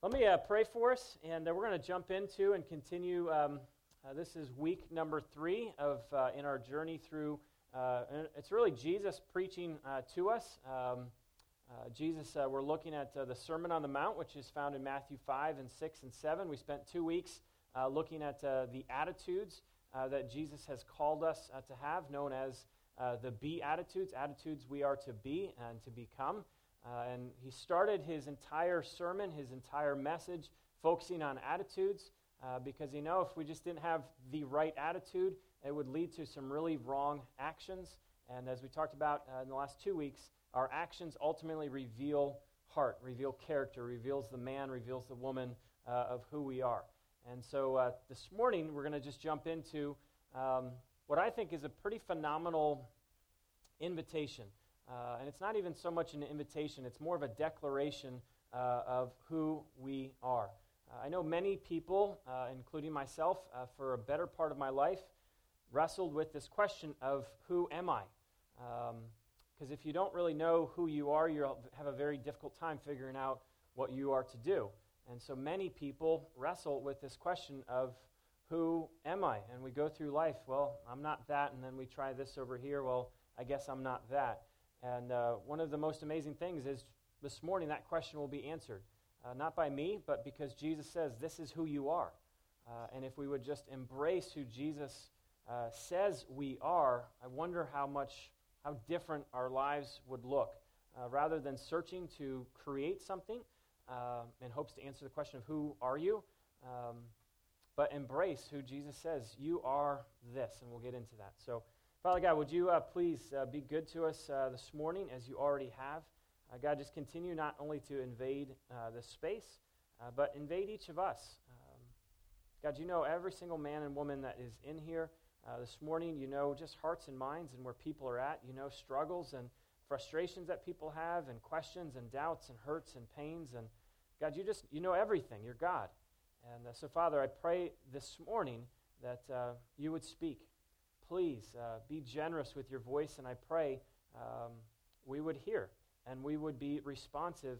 Let me uh, pray for us, and uh, we're going to jump into and continue. Um, uh, this is week number three of uh, in our journey through. Uh, it's really Jesus preaching uh, to us. Um, Jesus, we're looking at the Sermon on the Mount, which is found in Matthew five and six and seven. We spent two weeks looking at the attitudes that Jesus has called us to have, known as the be attitudes, attitudes we are to be and to become. Uh, and he started his entire sermon, his entire message, focusing on attitudes uh, because you know if we just didn't have the right attitude, it would lead to some really wrong actions. And as we talked about uh, in the last two weeks, our actions ultimately reveal heart, reveal character, reveals the man, reveals the woman uh, of who we are. And so uh, this morning, we're going to just jump into um, what I think is a pretty phenomenal invitation uh, and it's not even so much an invitation, it's more of a declaration uh, of who we are. Uh, I know many people, uh, including myself, uh, for a better part of my life, wrestled with this question of who am I? Because um, if you don't really know who you are, you'll have a very difficult time figuring out what you are to do. And so many people wrestle with this question of who am I? And we go through life, well, I'm not that, and then we try this over here, well, I guess I'm not that. And uh, one of the most amazing things is this morning that question will be answered. Uh, not by me, but because Jesus says, This is who you are. Uh, and if we would just embrace who Jesus uh, says we are, I wonder how much, how different our lives would look. Uh, rather than searching to create something uh, in hopes to answer the question of who are you, um, but embrace who Jesus says you are this. And we'll get into that. So, Father God, would you uh, please uh, be good to us uh, this morning as you already have? Uh, God, just continue not only to invade uh, this space, uh, but invade each of us. Um, God, you know every single man and woman that is in here this morning. You know just hearts and minds and where people are at. You know struggles and frustrations that people have, and questions and doubts and hurts and pains. And God, you just you know everything. You're God. And so, Father, I pray this morning that you would speak please uh, be generous with your voice, and I pray um, we would hear and we would be responsive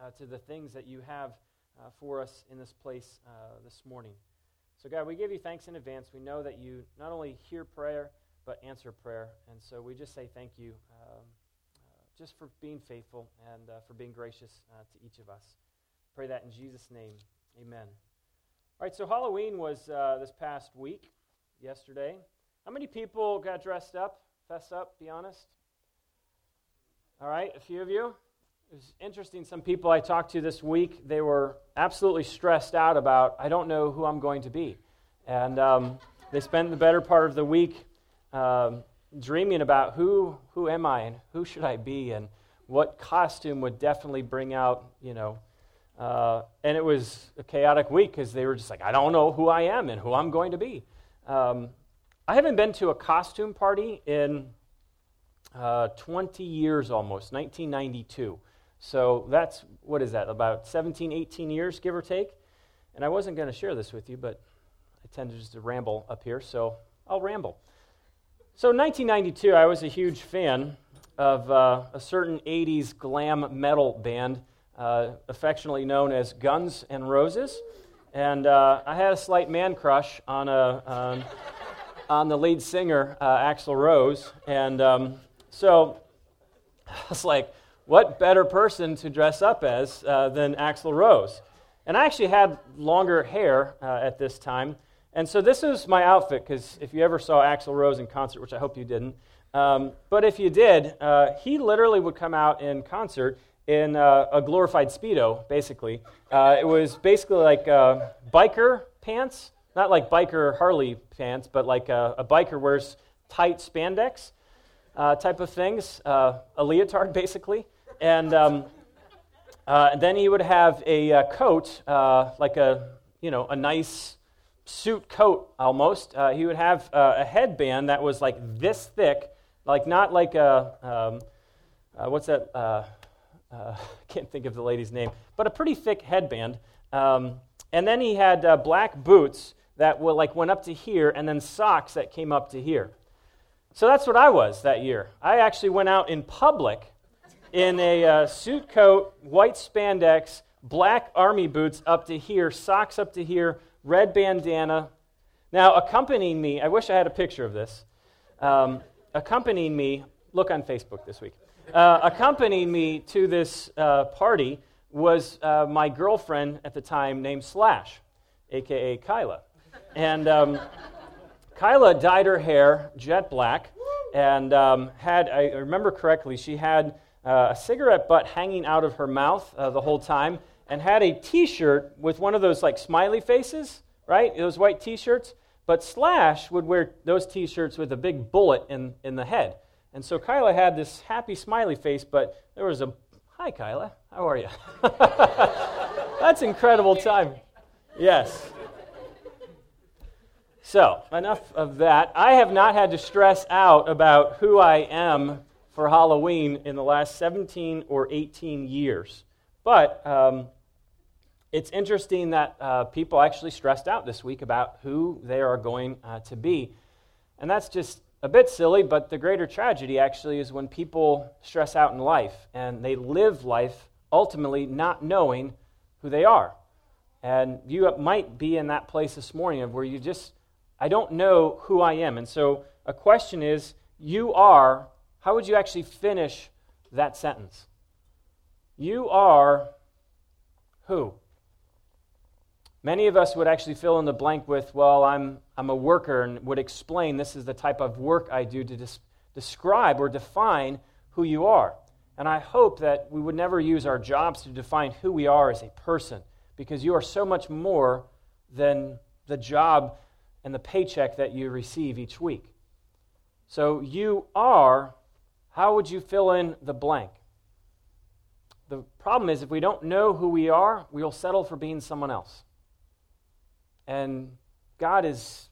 uh, to the things that you have uh, for us in this place uh, this morning. So, God, we give you thanks in advance. We know that you not only hear prayer, but answer prayer. And so we just say thank you um, uh, just for being faithful and uh, for being gracious to each of us. Pray that in Jesus' name. Amen. All right, so Halloween was this past week yesterday. How many people got dressed up? Fess up, be honest. All right, a few of you. It was interesting. Some people I talked to this week, they were absolutely stressed out about, I don't know who I'm going to be. And um, they spent the better part of the week um, dreaming about who, who am I and who should I be and what costume would definitely bring out, you know. Uh, and it was a chaotic week because they were just like, I don't know who I am and who I'm going to be. Um, I haven't been to a costume party in uh, 20 years almost, 1992. So that's, what is that, about 17, 18 years, give or take? And I wasn't going to share this with you, but I tend to just ramble up here, so I'll ramble. So, in 1992, I was a huge fan of uh, a certain 80s glam metal band, uh, affectionately known as Guns N' Roses. And uh, I had a slight man crush on, a, um, on the lead singer, uh, Axl Rose. And um, so I was like, what better person to dress up as uh, than Axl Rose? And I actually had longer hair uh, at this time. And so this was my outfit, because if you ever saw Axl Rose in concert, which I hope you didn't, um, but if you did, uh, he literally would come out in concert in uh, a glorified Speedo, basically. Uh, it was basically like uh, biker pants, not like biker Harley pants, but like a, a biker wears tight spandex uh, type of things, uh, a leotard, basically. And, um, uh, and, then he would have a coat, like a, you know, a nice suit coat almost. he would have a headband that was like this thick, like not like a, um, what's that? Uh, can't think of the lady's name, but a pretty thick headband. Um, and then he had uh, black boots that were, like went up to here, and then socks that came up to here. So that's what I was that year. I actually went out in public in a uh, suit coat, white spandex, black army boots up to here, socks up to here, red bandana. Now, accompanying me, I wish I had a picture of this. Um, accompanying me, look on Facebook this week. Uh, accompanying me to this uh, party was uh, my girlfriend at the time named Slash, aka Kyla. And um, Kyla dyed her hair jet black and um, had, I remember correctly, she had uh, a cigarette butt hanging out of her mouth uh, the whole time and had a t shirt with one of those like smiley faces, right? Those white t shirts. But Slash would wear those t shirts with a big bullet in, in the head. And so Kyla had this happy smiley face, but there was a, hi, Kyla, how are you? That's incredible time. Yes. So, enough of that. I have not had to stress out about who I am for Halloween in the last 17 or 18 years. But um, it's interesting that uh, people actually stressed out this week about who they are going uh, to be. And that's just a bit silly, but the greater tragedy actually is when people stress out in life and they live life ultimately not knowing who they are. And you might be in that place this morning of where you just, I don't know who I am. And so a question is, you are, how would you actually finish that sentence? You are who? Many of us would actually fill in the blank with, well, I'm, I'm a worker, and would explain this is the type of work I do to des- describe or define who you are. And I hope that we would never use our jobs to define who we are as a person, because you are so much more than the job and the paycheck that you receive each week. So you are, how would you fill in the blank? The problem is, if we don't know who we are, we'll settle for being someone else. And God has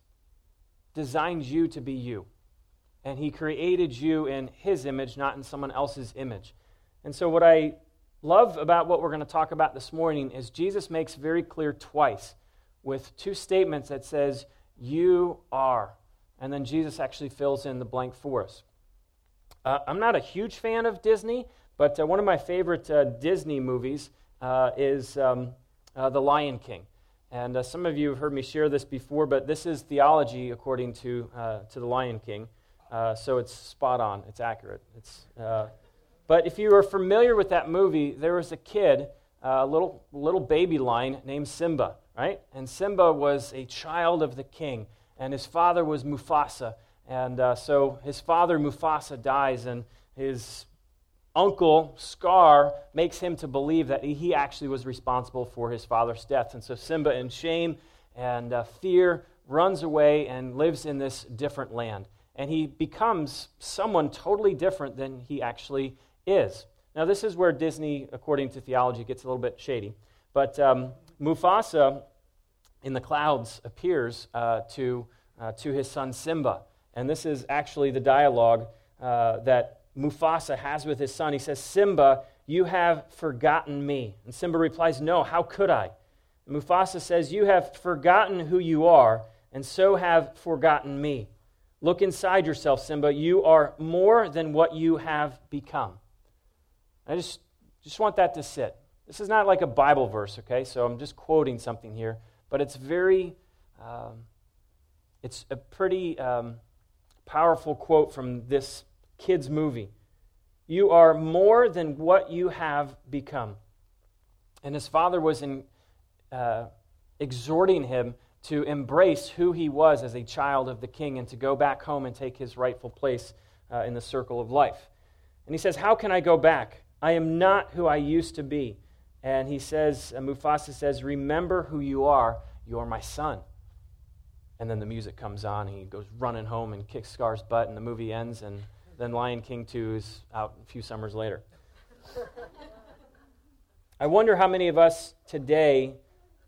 designed you to be you. And He created you in His image, not in someone else's image. And so, what I love about what we're going to talk about this morning is Jesus makes very clear twice with two statements that says, You are. And then Jesus actually fills in the blank for us. Uh, I'm not a huge fan of Disney, but uh, one of my favorite uh, Disney movies uh, is um, uh, The Lion King. And uh, some of you have heard me share this before, but this is theology according to, uh, to the Lion King. Uh, so it's spot on, it's accurate. It's, uh, but if you are familiar with that movie, there was a kid, a little, little baby lion named Simba, right? And Simba was a child of the king, and his father was Mufasa. And uh, so his father, Mufasa, dies, and his uncle, Scar, makes him to believe that he actually was responsible for his father's death. And so Simba, in shame and uh, fear, runs away and lives in this different land. And he becomes someone totally different than he actually is. Now, this is where Disney, according to theology, gets a little bit shady. But um, Mufasa in the clouds appears uh, to, uh, to his son Simba. And this is actually the dialogue uh, that Mufasa has with his son. He says, Simba, you have forgotten me. And Simba replies, No, how could I? And Mufasa says, You have forgotten who you are, and so have forgotten me. Look inside yourself, Simba. You are more than what you have become. I just, just want that to sit. This is not like a Bible verse, okay? So I'm just quoting something here, but it's very, um, it's a pretty um, powerful quote from this kids' movie. You are more than what you have become. And his father was in, uh, exhorting him to embrace who he was as a child of the king and to go back home and take his rightful place uh, in the circle of life. And he says, How can I go back? I am not who I used to be. And he says, and Mufasa says, Remember who you are. You're my son. And then the music comes on. And he goes running home and kicks Scar's butt, and the movie ends. And then Lion King 2 is out a few summers later. I wonder how many of us today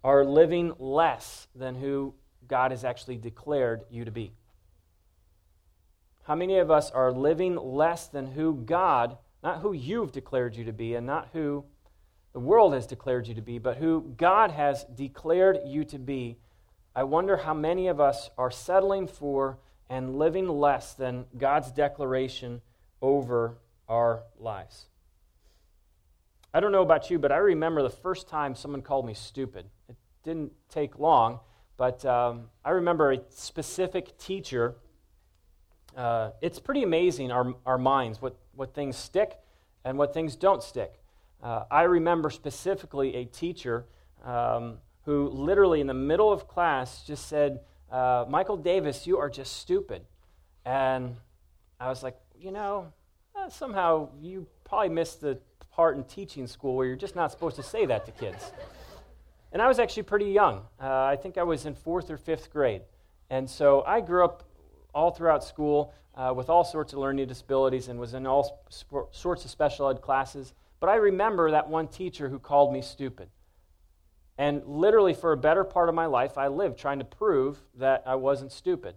are living less than who God has actually declared you to be. How many of us are living less than who God, not who you've declared you to be, and not who the world has declared you to be, but who God has declared you to be? I wonder how many of us are settling for and living less than God's declaration over our lives. I don't know about you, but I remember the first time someone called me stupid. It didn't take long, but um, I remember a specific teacher. Uh, it's pretty amazing, our, our minds, what, what things stick and what things don't stick. Uh, I remember specifically a teacher um, who literally in the middle of class just said, uh, Michael Davis, you are just stupid. And I was like, you know, uh, somehow you probably missed the part in teaching school where you're just not supposed to say that to kids. and I was actually pretty young. Uh, I think I was in fourth or fifth grade. And so I grew up all throughout school uh, with all sorts of learning disabilities and was in all sp- sorts of special ed classes. But I remember that one teacher who called me stupid. And literally, for a better part of my life, I lived trying to prove that I wasn't stupid.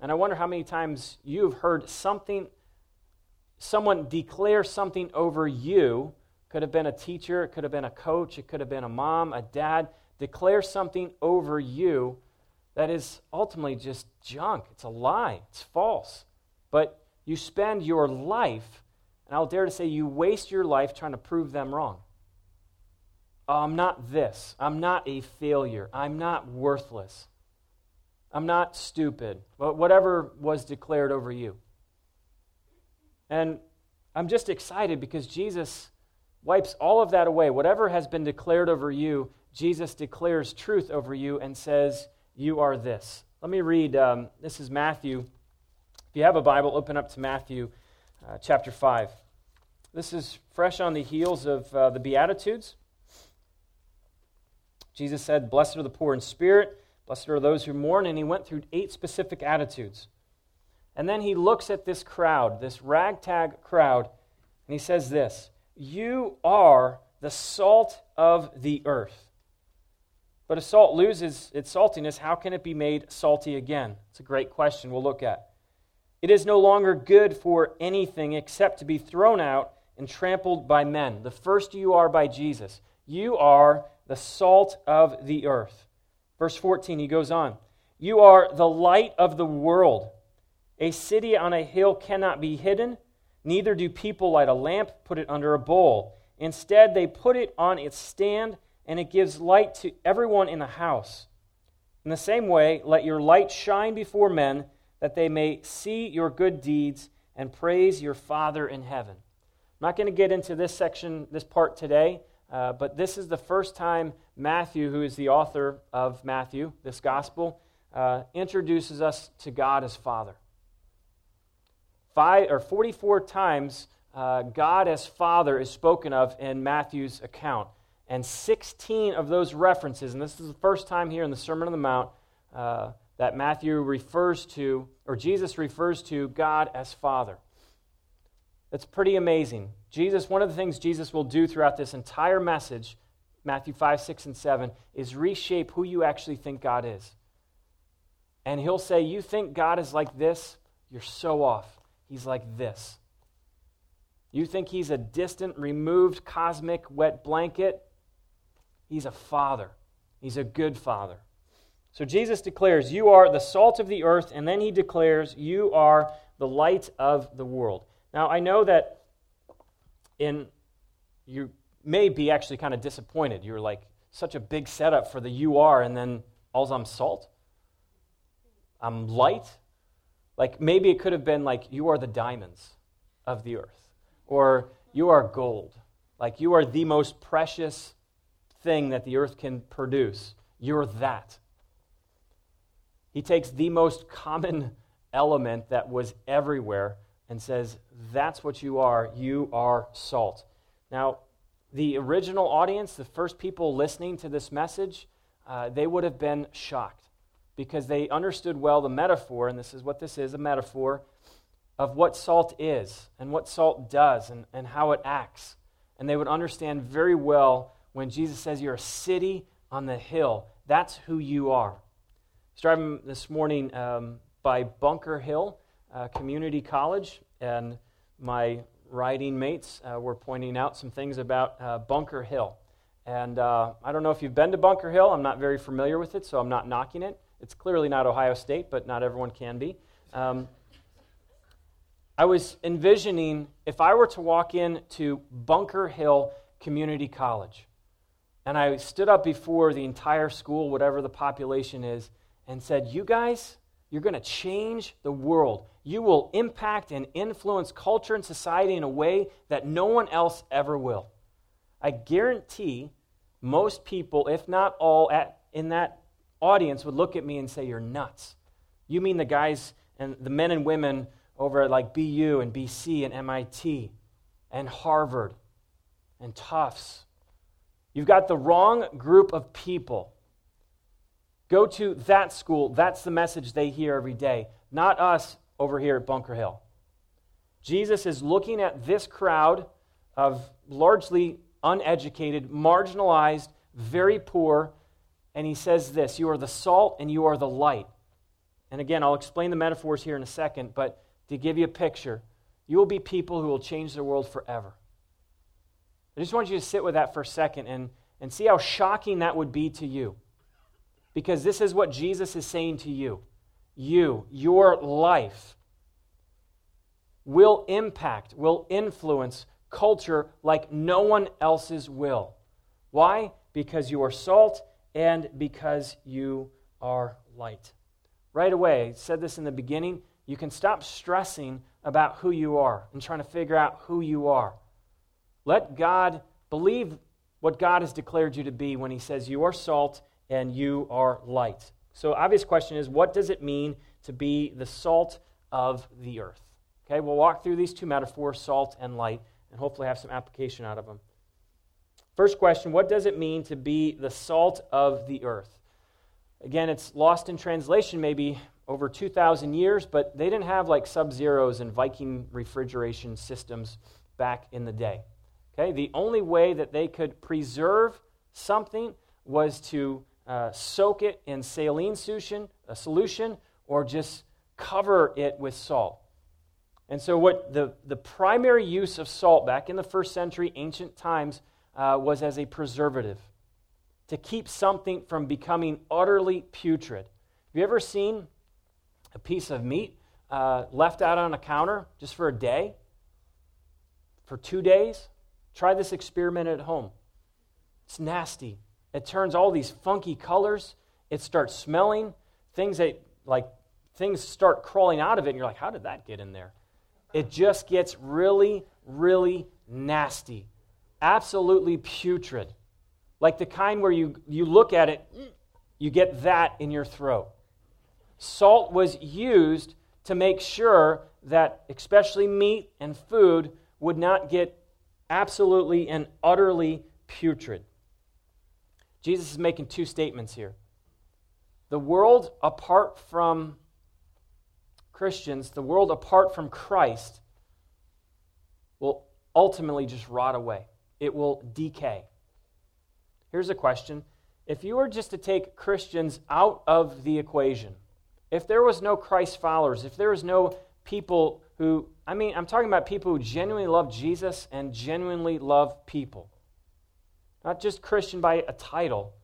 And I wonder how many times you've heard something, someone declare something over you. Could have been a teacher, it could have been a coach, it could have been a mom, a dad. Declare something over you that is ultimately just junk. It's a lie, it's false. But you spend your life, and I'll dare to say you waste your life trying to prove them wrong. I'm not this. I'm not a failure. I'm not worthless. I'm not stupid. Whatever was declared over you. And I'm just excited because Jesus wipes all of that away. Whatever has been declared over you, Jesus declares truth over you and says, You are this. Let me read. Um, this is Matthew. If you have a Bible, open up to Matthew uh, chapter 5. This is fresh on the heels of uh, the Beatitudes. Jesus said, Blessed are the poor in spirit, blessed are those who mourn. And he went through eight specific attitudes. And then he looks at this crowd, this ragtag crowd, and he says this You are the salt of the earth. But if salt loses its saltiness, how can it be made salty again? It's a great question we'll look at. It is no longer good for anything except to be thrown out and trampled by men. The first you are by Jesus. You are the salt of the earth. Verse 14, he goes on You are the light of the world. A city on a hill cannot be hidden, neither do people light a lamp, put it under a bowl. Instead, they put it on its stand, and it gives light to everyone in the house. In the same way, let your light shine before men, that they may see your good deeds and praise your Father in heaven. I'm not going to get into this section, this part today. Uh, but this is the first time Matthew, who is the author of Matthew, this gospel, uh, introduces us to God as Father. Five or 44 times uh, God as Father is spoken of in Matthew's account. And 16 of those references, and this is the first time here in the Sermon on the Mount uh, that Matthew refers to, or Jesus refers to God as Father. That's pretty amazing. Jesus, one of the things Jesus will do throughout this entire message, Matthew 5, 6, and 7, is reshape who you actually think God is. And he'll say, You think God is like this? You're so off. He's like this. You think he's a distant, removed, cosmic, wet blanket? He's a father. He's a good father. So Jesus declares, You are the salt of the earth, and then he declares, You are the light of the world. Now, I know that in you may be actually kind of disappointed. You're like, such a big setup for the you are, and then all I'm salt. I'm light. Like maybe it could have been like, you are the diamonds of the earth, or you are gold. Like you are the most precious thing that the earth can produce. You're that. He takes the most common element that was everywhere and says, That's what you are. You are salt. Now, the original audience, the first people listening to this message, uh, they would have been shocked because they understood well the metaphor, and this is what this is a metaphor of what salt is and what salt does and, and how it acts. And they would understand very well when Jesus says, You're a city on the hill. That's who you are. I was driving this morning um, by Bunker Hill uh, Community College, and my riding mates uh, were pointing out some things about uh, Bunker Hill. And uh, I don't know if you've been to Bunker Hill. I'm not very familiar with it, so I'm not knocking it. It's clearly not Ohio State, but not everyone can be. Um, I was envisioning if I were to walk into Bunker Hill community college. And I stood up before the entire school, whatever the population is, and said, You guys, you're going to change the world. You will impact and influence culture and society in a way that no one else ever will. I guarantee most people, if not all, at, in that audience would look at me and say, You're nuts. You mean the guys and the men and women over at like BU and BC and MIT and Harvard and Tufts. You've got the wrong group of people. Go to that school. That's the message they hear every day, not us over here at Bunker Hill. Jesus is looking at this crowd of largely uneducated, marginalized, very poor, and he says this You are the salt and you are the light. And again, I'll explain the metaphors here in a second, but to give you a picture, you will be people who will change the world forever. I just want you to sit with that for a second and, and see how shocking that would be to you. Because this is what Jesus is saying to you. You, your life, will impact, will influence culture like no one else's will. Why? Because you are salt and because you are light. Right away, I said this in the beginning, you can stop stressing about who you are and trying to figure out who you are. Let God believe what God has declared you to be when He says you are salt and you are light. So, obvious question is what does it mean to be the salt of the earth? Okay, we'll walk through these two metaphors, salt and light, and hopefully have some application out of them. First question What does it mean to be the salt of the earth? Again, it's lost in translation maybe over 2,000 years, but they didn't have like sub zeros and Viking refrigeration systems back in the day. Okay, the only way that they could preserve something was to uh, soak it in saline solution, a solution, or just cover it with salt. And so, what the, the primary use of salt back in the first century, ancient times, uh, was as a preservative to keep something from becoming utterly putrid. Have you ever seen a piece of meat uh, left out on a counter just for a day? For two days? Try this experiment at home. It's nasty. It turns all these funky colors. It starts smelling. Things that, like, things start crawling out of it, and you're like, how did that get in there? It just gets really, really nasty. Absolutely putrid. Like the kind where you, you look at it, you get that in your throat. Salt was used to make sure that, especially meat and food, would not get absolutely and utterly putrid. Jesus is making two statements here. The world apart from Christians, the world apart from Christ, will ultimately just rot away. It will decay. Here's a question If you were just to take Christians out of the equation, if there was no Christ followers, if there was no people who, I mean, I'm talking about people who genuinely love Jesus and genuinely love people. Not just Christian by a title,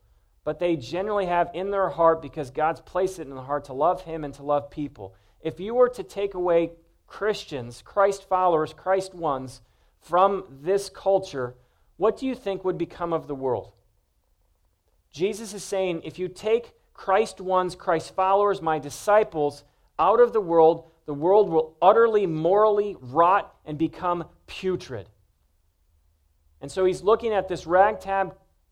but they genuinely have in their heart because God's placed it in the heart to love Him and to love people. If you were to take away Christians, Christ followers, Christ ones from this culture, what do you think would become of the world? Jesus is saying if you take Christ ones, Christ followers, my disciples out of the world, the world will utterly morally rot and become putrid. And so he's looking at this ragtag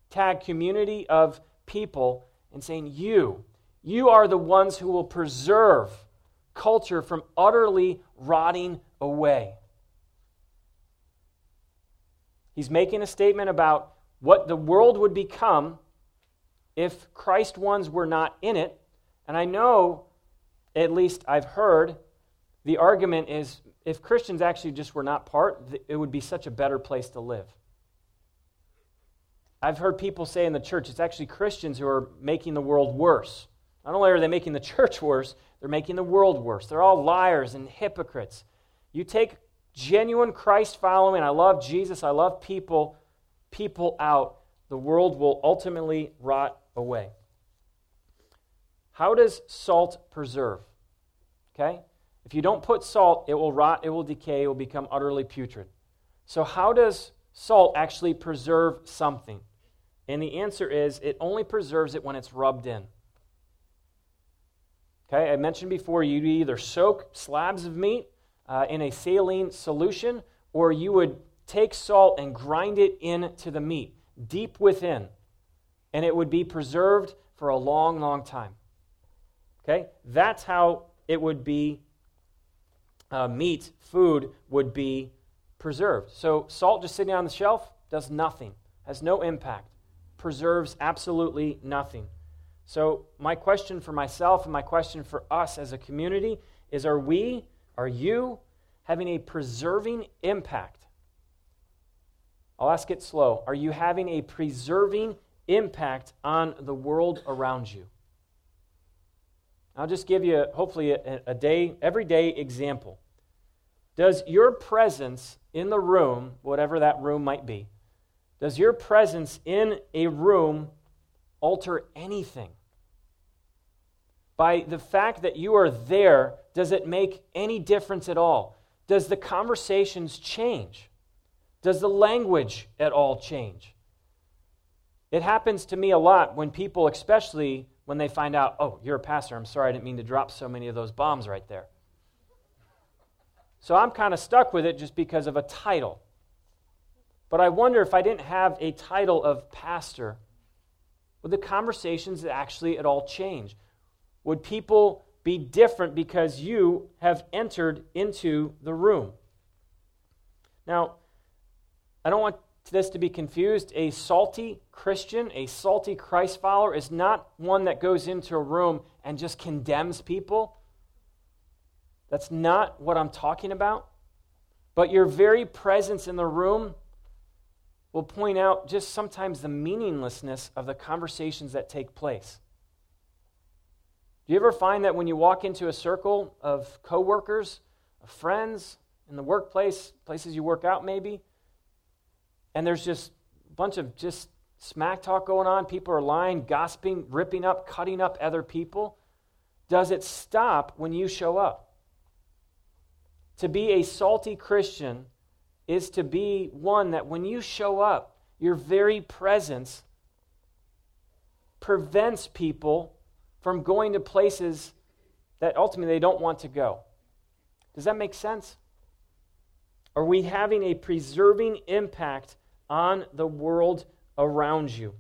tag community of people and saying, You, you are the ones who will preserve culture from utterly rotting away. He's making a statement about what the world would become if Christ ones were not in it. And I know, at least I've heard, the argument is if Christians actually just were not part, it would be such a better place to live. I've heard people say in the church it's actually Christians who are making the world worse. Not only are they making the church worse, they're making the world worse. They're all liars and hypocrites. You take genuine Christ following, I love Jesus, I love people, people out, the world will ultimately rot away. How does salt preserve? Okay? If you don't put salt, it will rot, it will decay, it will become utterly putrid. So, how does salt actually preserve something? And the answer is it only preserves it when it's rubbed in. Okay, I mentioned before you'd either soak slabs of meat uh, in a saline solution or you would take salt and grind it into the meat deep within, and it would be preserved for a long, long time. Okay, that's how it would be uh, meat, food would be preserved. So, salt just sitting on the shelf does nothing, has no impact, preserves absolutely nothing. So, my question for myself and my question for us as a community is Are we, are you having a preserving impact? I'll ask it slow. Are you having a preserving impact on the world around you? I'll just give you, hopefully, a, a day, everyday example. Does your presence in the room, whatever that room might be, does your presence in a room alter anything? By the fact that you are there, does it make any difference at all? Does the conversations change? Does the language at all change? It happens to me a lot when people, especially when they find out, oh, you're a pastor. I'm sorry, I didn't mean to drop so many of those bombs right there. So I'm kind of stuck with it just because of a title. But I wonder if I didn't have a title of pastor, would the conversations actually at all change? Would people be different because you have entered into the room? Now, I don't want this to be confused. A salty Christian, a salty Christ follower, is not one that goes into a room and just condemns people. That's not what I'm talking about. But your very presence in the room will point out just sometimes the meaninglessness of the conversations that take place. Do you ever find that when you walk into a circle of coworkers, of friends, in the workplace, places you work out maybe, and there's just a bunch of just smack talk going on, people are lying, gossiping, ripping up, cutting up other people? Does it stop when you show up? To be a salty Christian is to be one that when you show up, your very presence prevents people from going to places that ultimately they don't want to go. Does that make sense? Are we having a preserving impact on the world around you?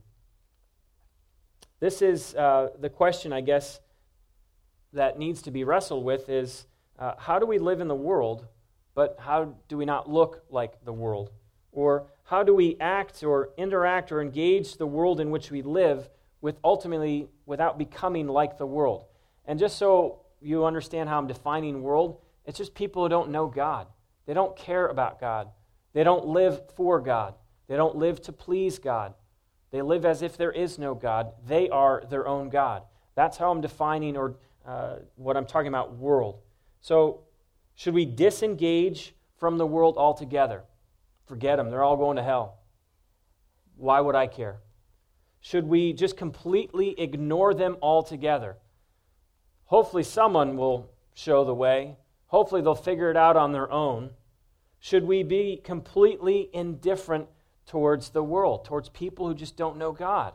This is uh, the question, I guess, that needs to be wrestled with is uh, how do we live in the world, but how do we not look like the world? Or how do we act or interact or engage the world in which we live with ultimately without becoming like the world? And just so you understand how I'm defining world, it's just people who don't know God. They don't care about God. They don't live for God. They don't live to please God. They live as if there is no God. They are their own God. That's how I'm defining or uh, what I'm talking about world. So, should we disengage from the world altogether? Forget them. They're all going to hell. Why would I care? Should we just completely ignore them altogether? Hopefully, someone will show the way. Hopefully, they'll figure it out on their own. Should we be completely indifferent towards the world, towards people who just don't know God?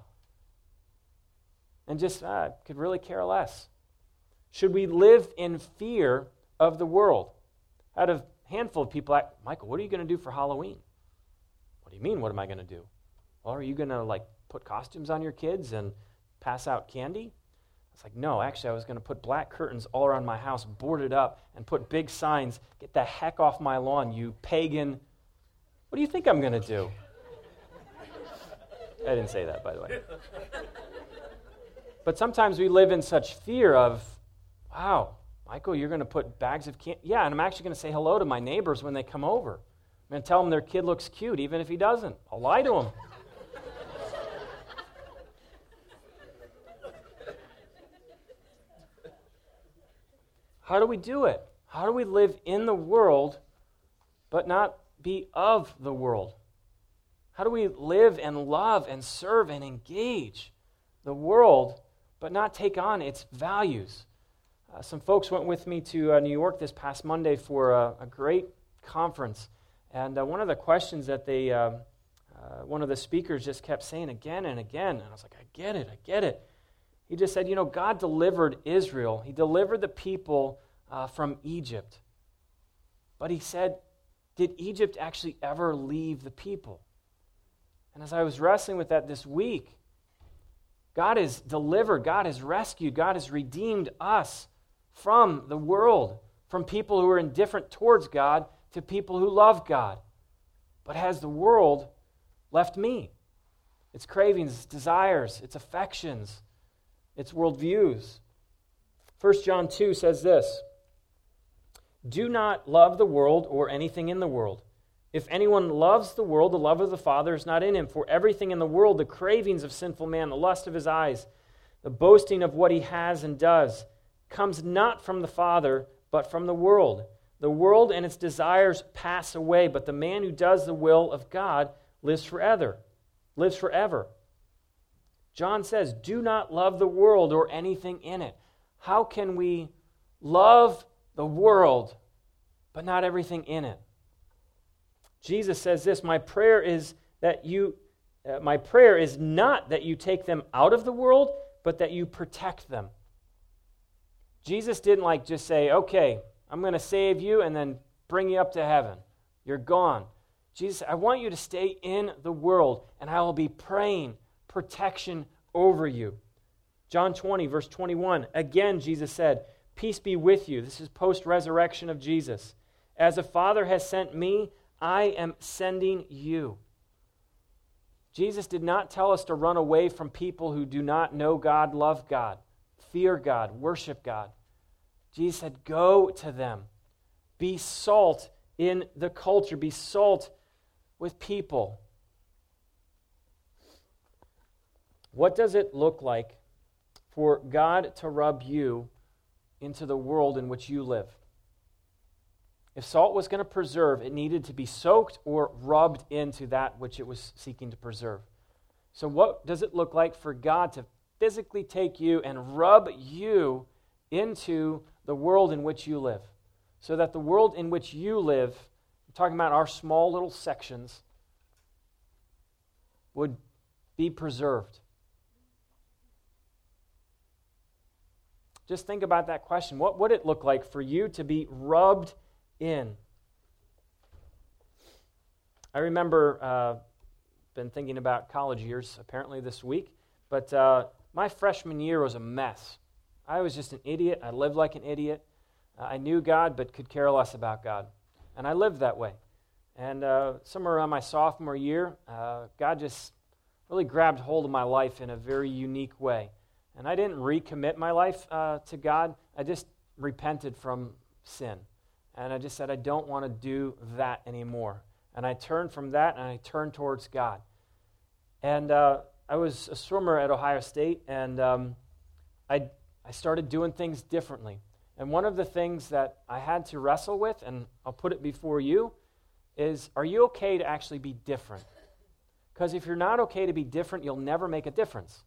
And just uh, could really care less. Should we live in fear of the world? Out of a handful of people, ask, Michael, what are you going to do for Halloween? What do you mean, what am I going to do? Well, are you going to like put costumes on your kids and pass out candy? It's like, no, actually, I was going to put black curtains all around my house, board it up, and put big signs get the heck off my lawn, you pagan. What do you think I'm going to do? I didn't say that, by the way. But sometimes we live in such fear of Wow, Michael, you're going to put bags of candy. Yeah, and I'm actually going to say hello to my neighbors when they come over. I'm going to tell them their kid looks cute, even if he doesn't. I'll lie to them. How do we do it? How do we live in the world but not be of the world? How do we live and love and serve and engage the world but not take on its values? Uh, some folks went with me to uh, New York this past Monday for a, a great conference. And uh, one of the questions that they um, uh, one of the speakers just kept saying again and again. And I was like, I get it, I get it. He just said, you know, God delivered Israel, He delivered the people uh, from Egypt. But He said, did Egypt actually ever leave the people? And as I was wrestling with that this week, God has delivered, God has rescued, God has redeemed us from the world, from people who are indifferent towards God to people who love God. But has the world left me? Its cravings, its desires, its affections, its worldviews. 1 John 2 says this Do not love the world or anything in the world. If anyone loves the world, the love of the Father is not in him. For everything in the world, the cravings of sinful man, the lust of his eyes, the boasting of what he has and does, comes not from the Father, but from the world. The world and its desires pass away, but the man who does the will of God lives forever. Lives forever. John says, "Do not love the world or anything in it." How can we love the world but not everything in it? Jesus says this, "My prayer is that you uh, my prayer is not that you take them out of the world, but that you protect them." Jesus didn't like just say, okay, I'm going to save you and then bring you up to heaven. You're gone. Jesus, I want you to stay in the world, and I will be praying protection over you. John 20, verse 21. Again, Jesus said, Peace be with you. This is post resurrection of Jesus. As the Father has sent me, I am sending you. Jesus did not tell us to run away from people who do not know God, love God fear God, worship God. Jesus said, Go to them. Be salt in the culture, be salt with people. What does it look like for God to rub you into the world in which you live? If salt was going to preserve, it needed to be soaked or rubbed into that which it was seeking to preserve. So, what does it look like for God to physically take you and rub you into the world in which you live. So that the world in which you live, I'm talking about our small little sections, would be preserved. Just think about that question. What would it look like for you to be rubbed in? I remember, uh, been thinking about college years apparently this week, but uh, my freshman year was a mess. I was just an idiot. I lived like an idiot. Uh, I knew God, but could care less about God. And I lived that way. And uh, somewhere around my sophomore year, uh, God just really grabbed hold of my life in a very unique way. And I didn't recommit my life uh, to God, I just repented from sin. And I just said, I don't want to do that anymore. And I turned from that and I turned towards God. And uh, I was a swimmer at Ohio State, and um, I, I started doing things differently. And one of the things that I had to wrestle with, and I'll put it before you, is are you okay to actually be different? Because if you're not okay to be different, you'll never make a difference.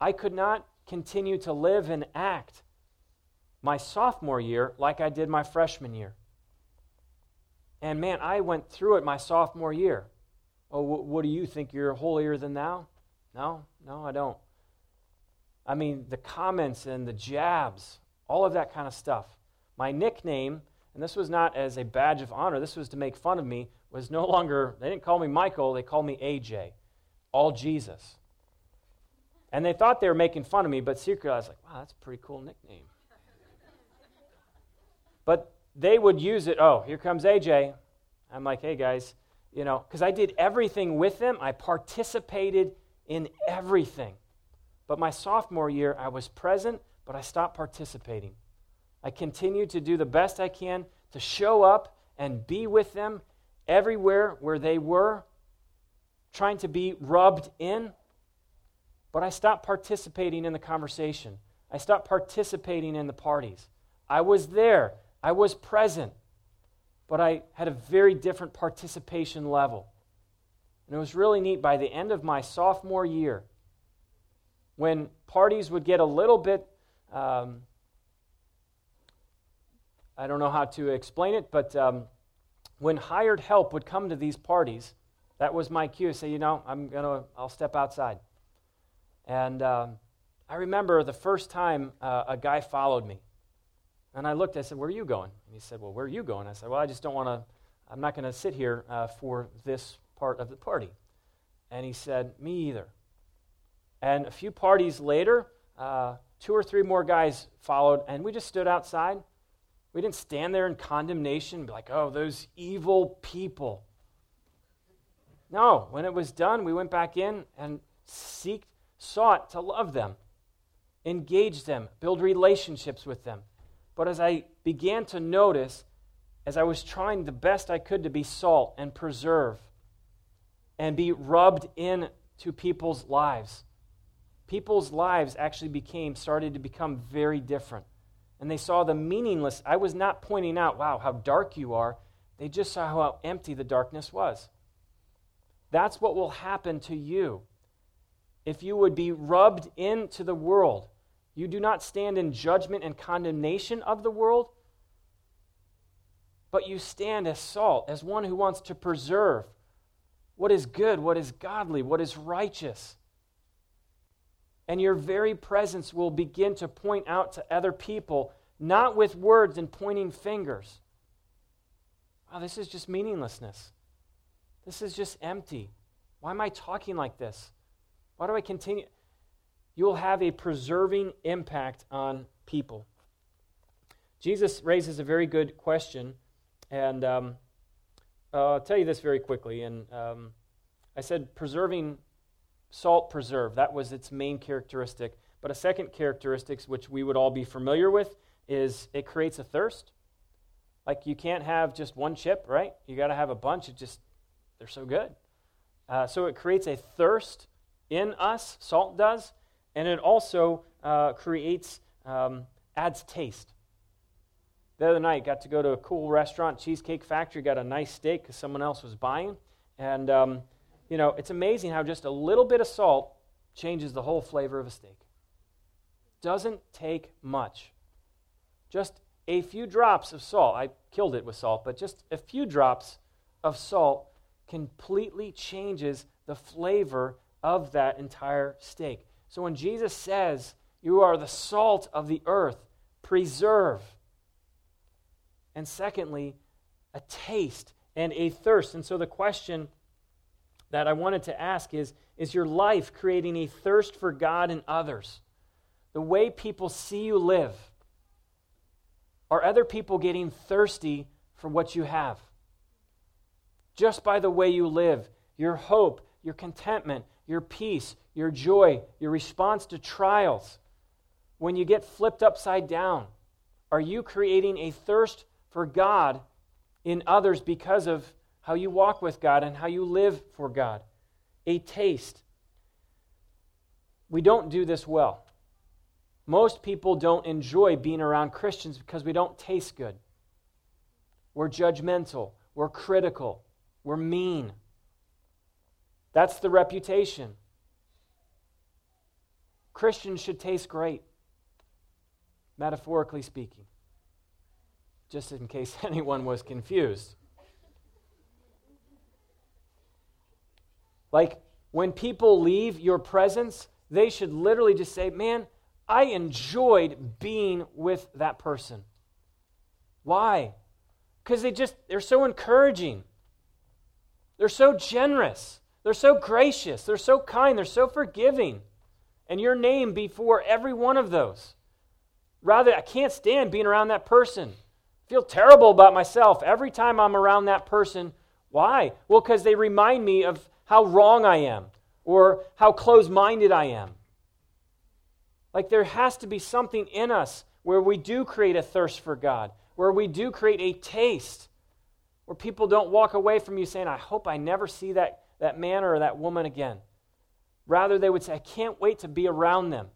I could not continue to live and act my sophomore year like I did my freshman year. And man, I went through it my sophomore year. Oh, what do you think? You're holier than thou? No, no, I don't. I mean, the comments and the jabs, all of that kind of stuff. My nickname, and this was not as a badge of honor, this was to make fun of me, was no longer, they didn't call me Michael, they called me AJ, all Jesus. And they thought they were making fun of me, but secretly I was like, wow, that's a pretty cool nickname. but they would use it, oh, here comes AJ. I'm like, hey guys, you know, because I did everything with them. I participated in everything. But my sophomore year, I was present, but I stopped participating. I continued to do the best I can to show up and be with them everywhere where they were, trying to be rubbed in. But I stopped participating in the conversation. I stopped participating in the parties. I was there, I was present, but I had a very different participation level. And it was really neat by the end of my sophomore year, when parties would get a little bit, um, I don't know how to explain it, but um, when hired help would come to these parties, that was my cue. Say, you know, I'm gonna, I'll step outside. And um, I remember the first time uh, a guy followed me, and I looked. I said, "Where are you going?" And he said, "Well, where are you going?" I said, "Well, I just don't want to. I'm not going to sit here uh, for this part of the party." And he said, "Me either." And a few parties later, uh, two or three more guys followed, and we just stood outside. We didn't stand there in condemnation, be like, "Oh, those evil people." No, when it was done, we went back in and seeked, sought to love them, engage them, build relationships with them. But as I began to notice, as I was trying the best I could to be salt and preserve and be rubbed in to people's lives, people's lives actually became, started to become very different. And they saw the meaningless. I was not pointing out, wow, how dark you are. They just saw how empty the darkness was. That's what will happen to you. If you would be rubbed into the world, you do not stand in judgment and condemnation of the world, but you stand as salt, as one who wants to preserve what is good, what is godly, what is righteous. And your very presence will begin to point out to other people, not with words and pointing fingers. Oh, this is just meaninglessness. This is just empty. Why am I talking like this? Why do I continue? You will have a preserving impact on people. Jesus raises a very good question, and um, I'll tell you this very quickly. And um, I said preserving salt preserve, that was its main characteristic. But a second characteristic, which we would all be familiar with, is it creates a thirst. Like you can't have just one chip, right? You got to have a bunch. It just they're so good. Uh, so it creates a thirst in us, salt does, and it also uh, creates, um, adds taste. The other night, got to go to a cool restaurant, Cheesecake Factory, got a nice steak because someone else was buying. And, um, you know, it's amazing how just a little bit of salt changes the whole flavor of a steak. Doesn't take much. Just a few drops of salt. I killed it with salt, but just a few drops of salt completely changes the flavor of that entire steak. So when Jesus says, You are the salt of the earth, preserve. And secondly, a taste and a thirst. And so the question that I wanted to ask is Is your life creating a thirst for God and others? The way people see you live. Are other people getting thirsty for what you have? just by the way you live, your hope, your contentment, your peace, your joy, your response to trials. When you get flipped upside down, are you creating a thirst for God in others because of how you walk with God and how you live for God? A taste. We don't do this well. Most people don't enjoy being around Christians because we don't taste good. We're judgmental, we're critical, we're mean. That's the reputation. Christians should taste great, metaphorically speaking, just in case anyone was confused. Like when people leave your presence, they should literally just say, Man, I enjoyed being with that person. Why? Because they just, they're so encouraging. They're so generous. They're so gracious. They're so kind. They're so forgiving. And your name before every one of those. Rather, I can't stand being around that person. I feel terrible about myself every time I'm around that person. Why? Well, because they remind me of how wrong I am or how close minded I am. Like there has to be something in us where we do create a thirst for God, where we do create a taste where people don't walk away from you saying, I hope I never see that, that man or that woman again. Rather, they would say, I can't wait to be around them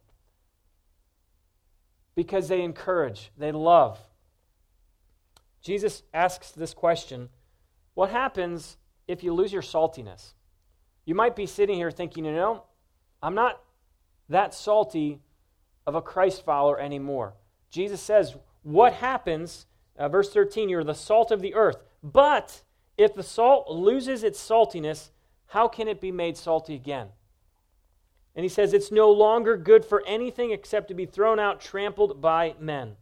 because they encourage, they love. Jesus asks this question What happens if you lose your saltiness? You might be sitting here thinking, you know, I'm not that salty of a Christ follower anymore. Jesus says, What happens? Uh, verse 13, you're the salt of the earth. But If the salt loses its saltiness, how can it be made salty again? And he says it's no longer good for anything except to be thrown out, trampled by men.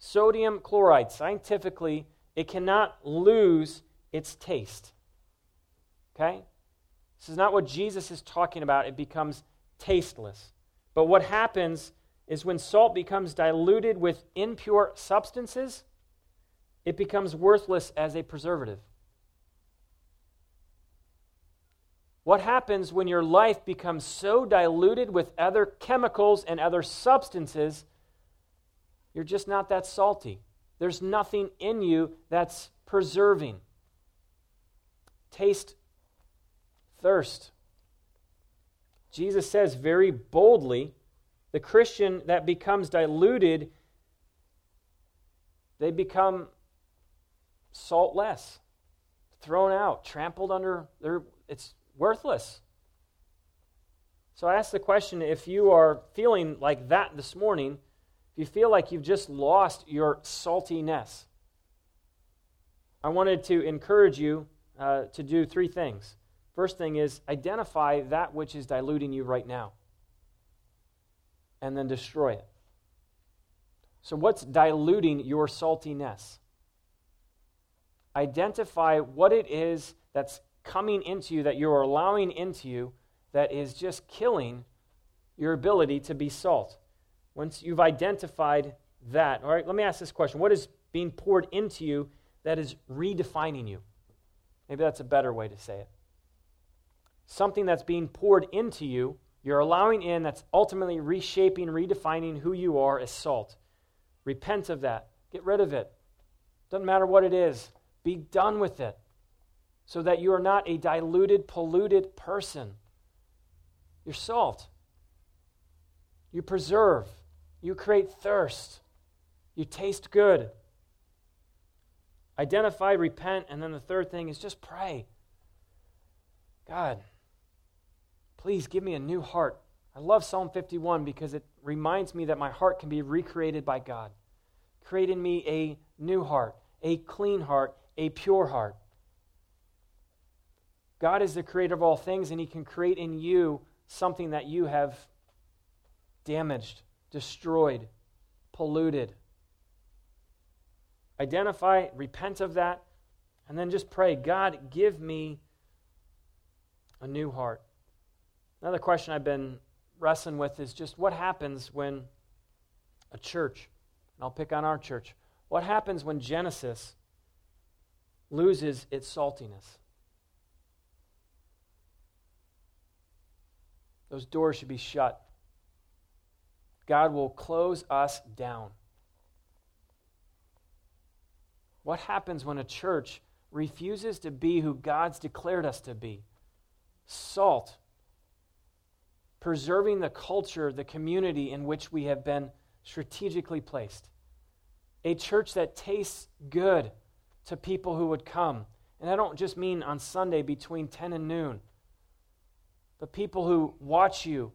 Sodium chloride, scientifically, it cannot lose its taste. Okay? This is not what Jesus is talking about. It becomes tasteless. But what happens is when salt becomes diluted with impure substances, it becomes worthless as a preservative. What happens when your life becomes so diluted with other chemicals and other substances, you're just not that salty. There's nothing in you that's preserving. Taste thirst. Jesus says very boldly the Christian that becomes diluted, they become saltless, thrown out, trampled under their it's worthless. So I ask the question if you are feeling like that this morning, if you feel like you've just lost your saltiness, I wanted to encourage you uh, to do three things. First thing is identify that which is diluting you right now and then destroy it. So, what's diluting your saltiness? Identify what it is that's coming into you, that you're allowing into you, that is just killing your ability to be salt. Once you've identified that, all right, let me ask this question What is being poured into you that is redefining you? Maybe that's a better way to say it. Something that's being poured into you, you're allowing in, that's ultimately reshaping, redefining who you are as salt. Repent of that. Get rid of it. Doesn't matter what it is. Be done with it so that you are not a diluted, polluted person. You're salt. You preserve. You create thirst. You taste good. Identify, repent, and then the third thing is just pray. God, please give me a new heart. I love Psalm 51 because it reminds me that my heart can be recreated by God. Create in me a new heart, a clean heart, a pure heart. God is the creator of all things, and He can create in you something that you have damaged, destroyed, polluted. Identify, repent of that, and then just pray God, give me a new heart. Another question I've been wrestling with is just what happens when a church, and I'll pick on our church, what happens when Genesis loses its saltiness? Those doors should be shut. God will close us down. What happens when a church refuses to be who God's declared us to be? Salt, preserving the culture, the community in which we have been strategically placed. A church that tastes good to people who would come. And I don't just mean on Sunday between 10 and noon but people who watch you,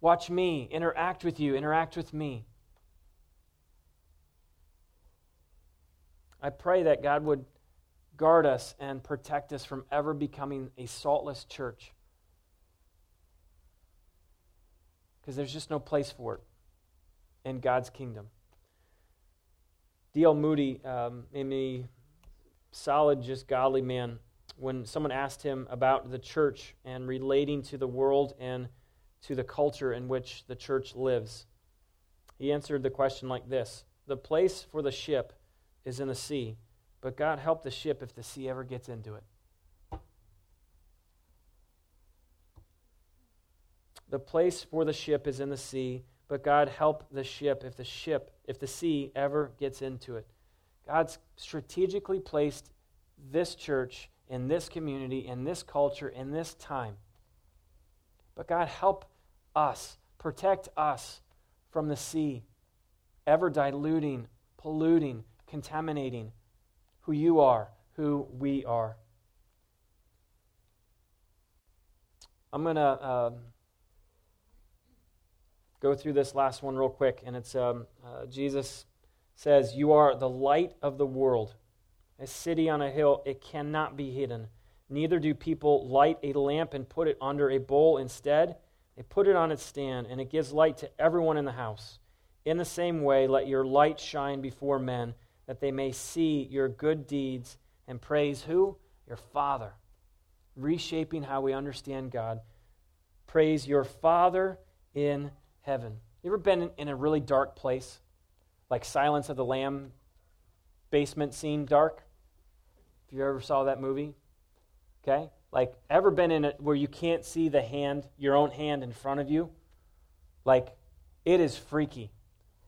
watch me, interact with you, interact with me. I pray that God would guard us and protect us from ever becoming a saltless church. Because there's just no place for it in God's kingdom. D.L. Moody, um, a solid, just godly man, when someone asked him about the church and relating to the world and to the culture in which the church lives. He answered the question like this The place for the ship is in the sea, but God help the ship if the sea ever gets into it. The place for the ship is in the sea, but God help the ship if the ship, if the sea ever gets into it. God's strategically placed this church in this community, in this culture, in this time. But God, help us, protect us from the sea, ever diluting, polluting, contaminating who you are, who we are. I'm going to uh, go through this last one real quick, and it's um, uh, Jesus says, You are the light of the world. A city on a hill, it cannot be hidden. Neither do people light a lamp and put it under a bowl. Instead, they put it on its stand, and it gives light to everyone in the house. In the same way, let your light shine before men, that they may see your good deeds and praise who? Your Father. Reshaping how we understand God. Praise your Father in heaven. You ever been in a really dark place? Like Silence of the Lamb basement scene dark? If you ever saw that movie, okay? Like, ever been in it where you can't see the hand, your own hand in front of you? Like, it is freaky.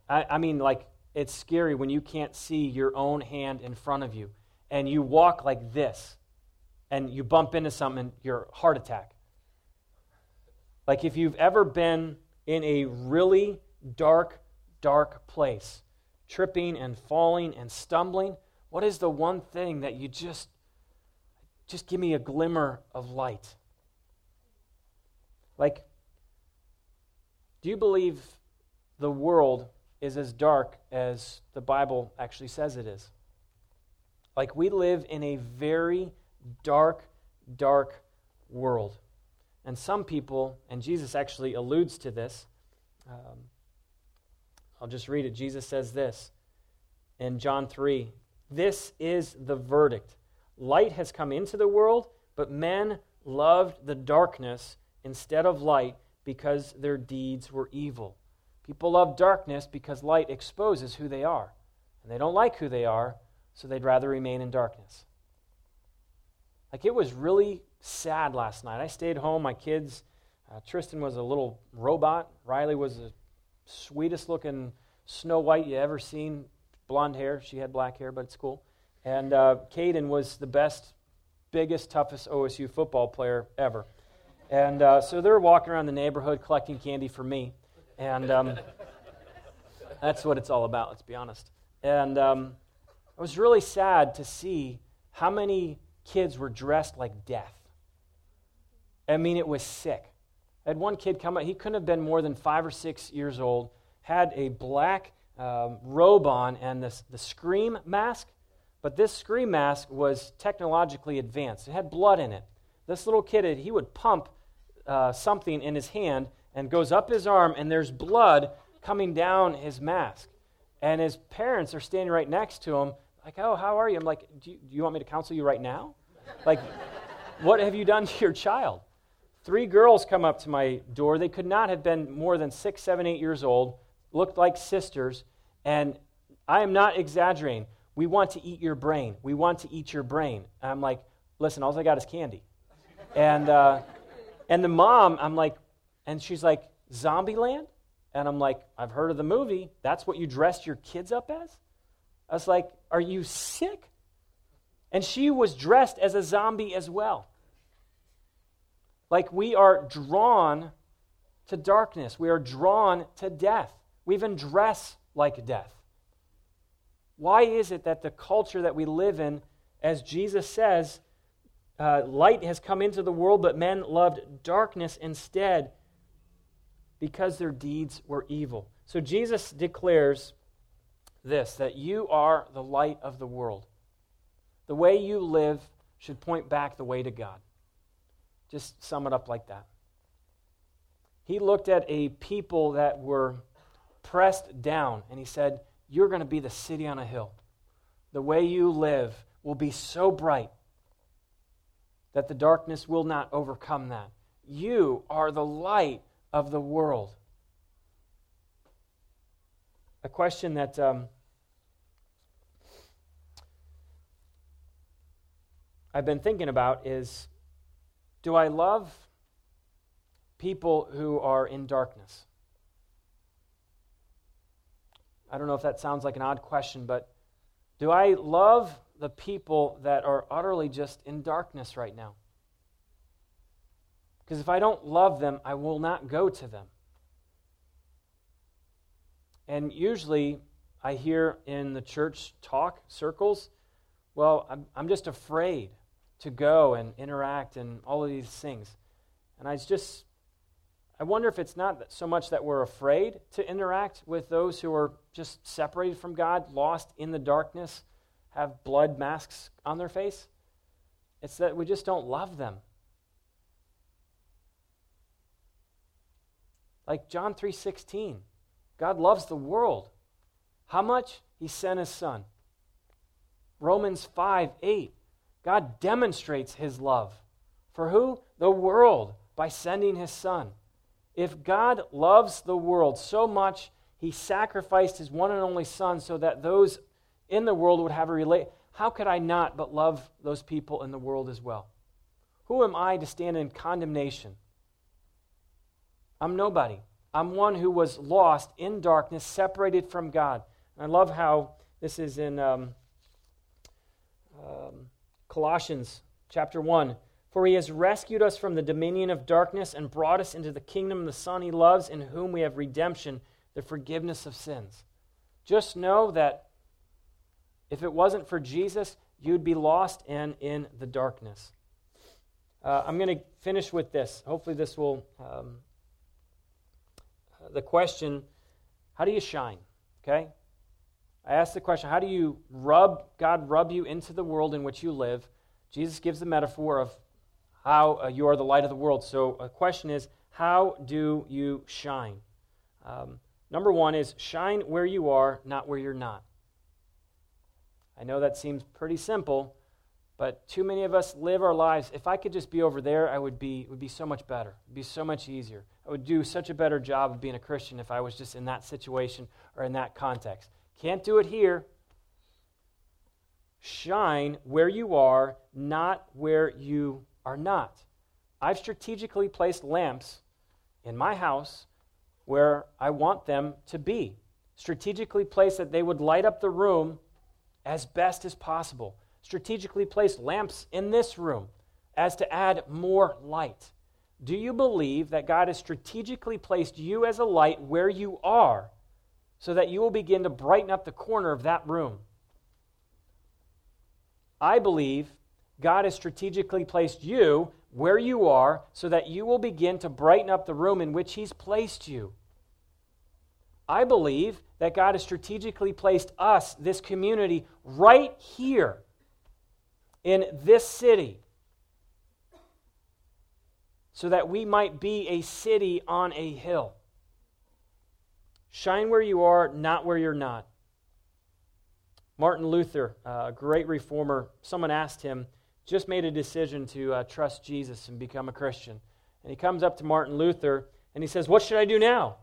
I, I mean, like, it's scary when you can't see your own hand in front of you and you walk like this and you bump into something, your heart attack. Like, if you've ever been in a really dark, dark place, tripping and falling and stumbling, what is the one thing that you just just give me a glimmer of light? Like do you believe the world is as dark as the Bible actually says it is? Like we live in a very dark dark world. And some people, and Jesus actually alludes to this, um, I'll just read it. Jesus says this in John 3 This is the verdict. Light has come into the world, but men loved the darkness instead of light because their deeds were evil. People love darkness because light exposes who they are. And they don't like who they are, so they'd rather remain in darkness. Like it was really sad last night. I stayed home. My kids, uh, Tristan was a little robot. Riley was the sweetest looking Snow White you ever seen. Blonde hair. She had black hair, but it's cool. And uh, Caden was the best, biggest, toughest OSU football player ever. And uh, so they're walking around the neighborhood collecting candy for me. And um, that's what it's all about, let's be honest. And um, it was really sad to see how many kids were dressed like death. I mean, it was sick. I had one kid come up, he couldn't have been more than five or six years old, had a black um, robe on and the scream mask, but this scream mask was technologically advanced. It had blood in it. This little kid, he would pump uh, something in his hand and goes up his arm, and there's blood coming down his mask. And his parents are standing right next to him, like, oh, how are you? I'm like, do you, do you want me to counsel you right now? Like, what have you done to your child? Three girls come up to my door. They could not have been more than six, seven, eight years old, looked like sisters, and I am not exaggerating. We want to eat your brain. We want to eat your brain. And I'm like, listen, all I got is candy. And, uh, and the mom, I'm like, and she's like, Zombieland? And I'm like, I've heard of the movie. That's what you dressed your kids up as? I was like, Are you sick? And she was dressed as a zombie as well. Like we are drawn to darkness, we are drawn to death. We even dress like death. Why is it that the culture that we live in, as Jesus says, uh, light has come into the world, but men loved darkness instead because their deeds were evil? So Jesus declares this that you are the light of the world. The way you live should point back the way to God. Just sum it up like that. He looked at a people that were pressed down and he said, You're going to be the city on a hill. The way you live will be so bright that the darkness will not overcome that. You are the light of the world. A question that um, I've been thinking about is do I love people who are in darkness? I don't know if that sounds like an odd question, but do I love the people that are utterly just in darkness right now? Because if I don't love them, I will not go to them. And usually I hear in the church talk circles, well, I'm, I'm just afraid to go and interact and all of these things. And I just, I wonder if it's not so much that we're afraid to interact with those who are just separated from God, lost in the darkness, have blood masks on their face? It's that we just don't love them. Like John 3:16. God loves the world. How much? He sent his son. Romans 5 8. God demonstrates his love. For who? The world, by sending his son. If God loves the world so much, he sacrificed his one and only son so that those in the world would have a relate. How could I not but love those people in the world as well? Who am I to stand in condemnation? I'm nobody. I'm one who was lost in darkness, separated from God. And I love how this is in um, um, Colossians chapter 1. For he has rescued us from the dominion of darkness and brought us into the kingdom of the Son he loves, in whom we have redemption, the forgiveness of sins. Just know that if it wasn't for Jesus, you'd be lost and in the darkness. Uh, I'm going to finish with this. Hopefully, this will um, the question how do you shine? Okay? I asked the question how do you rub, God rub you into the world in which you live? Jesus gives the metaphor of how uh, you are the light of the world. So, a question is how do you shine? Um, number one is shine where you are, not where you're not. I know that seems pretty simple, but too many of us live our lives. If I could just be over there, I would be would be so much better. It'd be so much easier. I would do such a better job of being a Christian if I was just in that situation or in that context. Can't do it here. Shine where you are, not where you are not. I've strategically placed lamps in my house where I want them to be. Strategically placed that they would light up the room as best as possible strategically placed lamps in this room as to add more light. Do you believe that God has strategically placed you as a light where you are so that you will begin to brighten up the corner of that room? I believe God has strategically placed you where you are so that you will begin to brighten up the room in which He's placed you. I believe that God has strategically placed us, this community, right here in this city so that we might be a city on a hill. Shine where you are, not where you're not. Martin Luther, uh, a great reformer, someone asked him, just made a decision to uh, trust Jesus and become a Christian. And he comes up to Martin Luther and he says, What should I do now?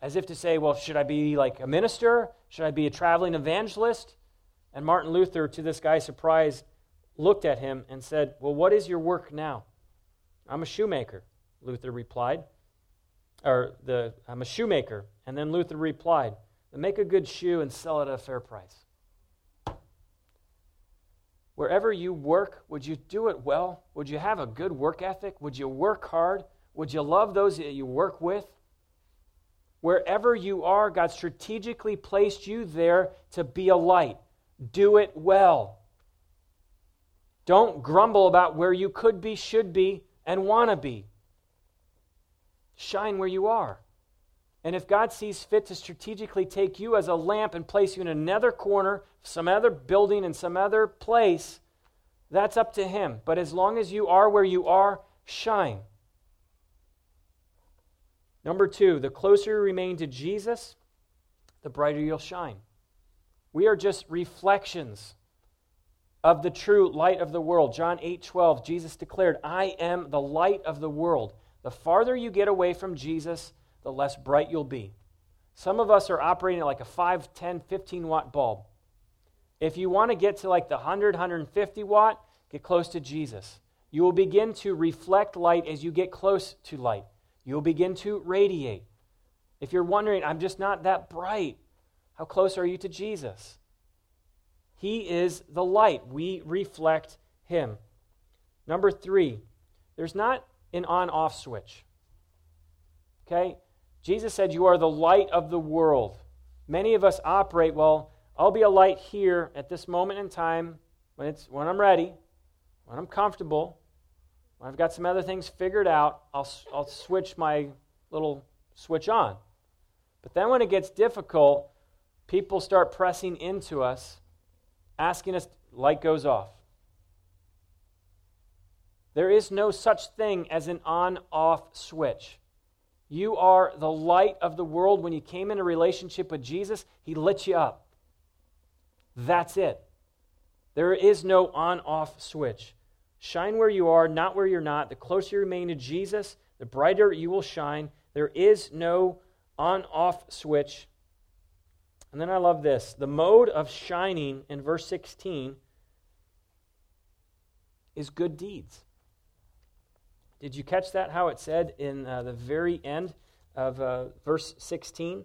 As if to say, Well, should I be like a minister? Should I be a traveling evangelist? And Martin Luther, to this guy's surprise, looked at him and said, Well, what is your work now? I'm a shoemaker, Luther replied. Or the I'm a shoemaker. And then Luther replied, make a good shoe and sell it at a fair price. Wherever you work, would you do it well? Would you have a good work ethic? Would you work hard? Would you love those that you work with? Wherever you are, God strategically placed you there to be a light. Do it well. Don't grumble about where you could be, should be, and want to be. Shine where you are. And if God sees fit to strategically take you as a lamp and place you in another corner, some other building, in some other place, that's up to Him. But as long as you are where you are, shine. Number two, the closer you remain to Jesus, the brighter you'll shine. We are just reflections of the true light of the world. John 8 12, Jesus declared, I am the light of the world. The farther you get away from Jesus, the less bright you'll be. Some of us are operating at like a 5, 10, 15 watt bulb. If you want to get to like the 100, 150 watt, get close to Jesus. You will begin to reflect light as you get close to light. You will begin to radiate. If you're wondering, I'm just not that bright, how close are you to Jesus? He is the light. We reflect Him. Number three, there's not an on off switch. Okay? Jesus said, You are the light of the world. Many of us operate, well, I'll be a light here at this moment in time when, it's, when I'm ready, when I'm comfortable, when I've got some other things figured out, I'll, I'll switch my little switch on. But then when it gets difficult, people start pressing into us asking us, light goes off. There is no such thing as an on off switch. You are the light of the world. When you came into relationship with Jesus, He lit you up. That's it. There is no on off switch. Shine where you are, not where you're not. The closer you remain to Jesus, the brighter you will shine. There is no on off switch. And then I love this the mode of shining in verse 16 is good deeds. Did you catch that? How it said in uh, the very end of uh, verse 16?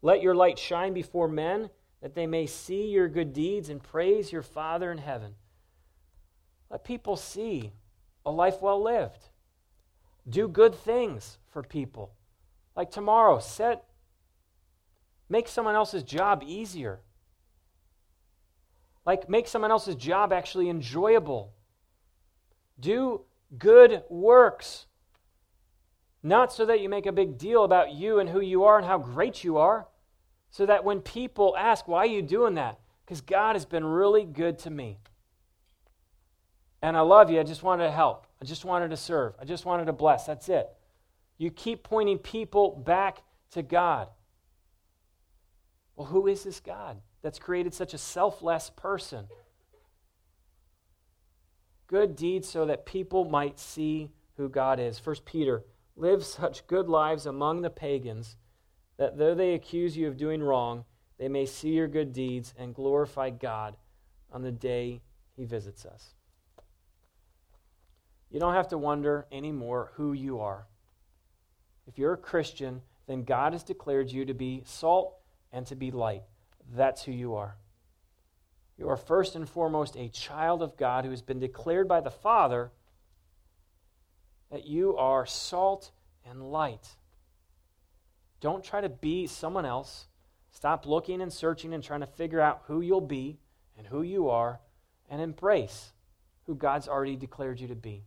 Let your light shine before men, that they may see your good deeds and praise your Father in heaven. Let people see a life well lived. Do good things for people. Like tomorrow, set make someone else's job easier. Like make someone else's job actually enjoyable. Do good works. Not so that you make a big deal about you and who you are and how great you are, so that when people ask, Why are you doing that? Because God has been really good to me. And I love you. I just wanted to help. I just wanted to serve. I just wanted to bless. That's it. You keep pointing people back to God. Well, who is this God that's created such a selfless person? Good deeds so that people might see who God is. First Peter, live such good lives among the pagans that though they accuse you of doing wrong, they may see your good deeds and glorify God on the day he visits us. You don't have to wonder anymore who you are. If you're a Christian, then God has declared you to be salt and to be light. That's who you are. You are first and foremost a child of God who has been declared by the Father that you are salt and light. Don't try to be someone else. Stop looking and searching and trying to figure out who you'll be and who you are, and embrace who God's already declared you to be.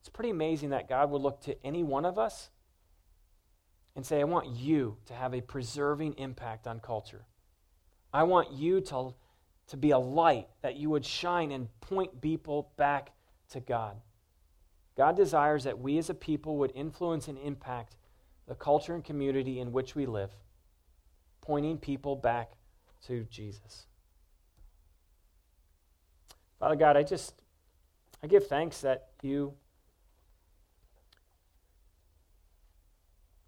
It's pretty amazing that God would look to any one of us and say, I want you to have a preserving impact on culture. I want you to, to be a light that you would shine and point people back to God. God desires that we as a people would influence and impact the culture and community in which we live, pointing people back to Jesus. Father God, I just I give thanks that you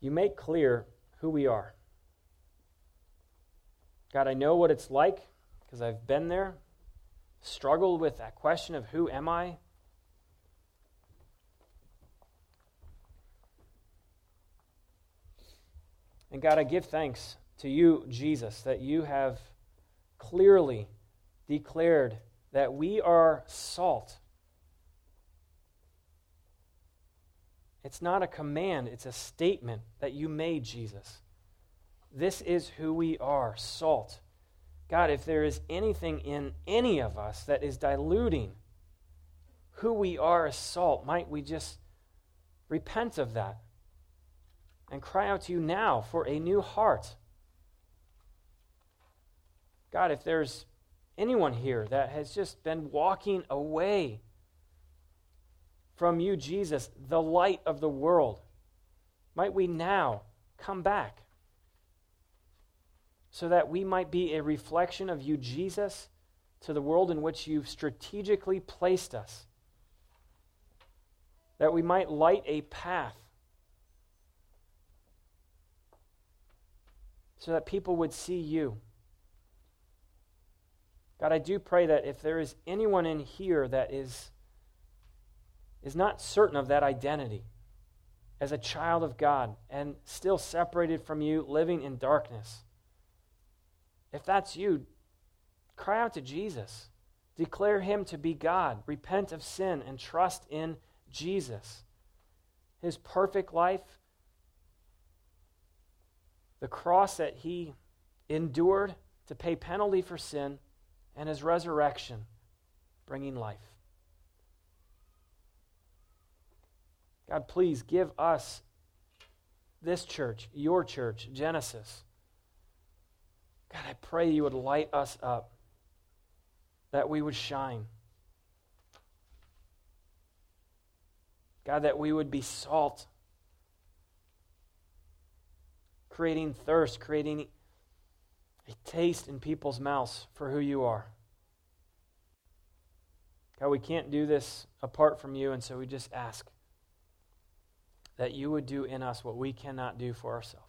you make clear who we are. God, I know what it's like because I've been there, struggled with that question of who am I? And God, I give thanks to you, Jesus, that you have clearly declared that we are salt. It's not a command, it's a statement that you made, Jesus. This is who we are salt. God, if there is anything in any of us that is diluting who we are as salt, might we just repent of that and cry out to you now for a new heart. God, if there's anyone here that has just been walking away from you, Jesus, the light of the world, might we now come back so that we might be a reflection of you, Jesus, to the world in which you've strategically placed us. That we might light a path so that people would see you. God, I do pray that if there is anyone in here that is, is not certain of that identity as a child of God and still separated from you, living in darkness, if that's you, cry out to Jesus. Declare him to be God. Repent of sin and trust in Jesus. His perfect life, the cross that he endured to pay penalty for sin, and his resurrection, bringing life. God, please give us, this church, your church, Genesis God, I pray you would light us up, that we would shine. God, that we would be salt, creating thirst, creating a taste in people's mouths for who you are. God, we can't do this apart from you, and so we just ask that you would do in us what we cannot do for ourselves.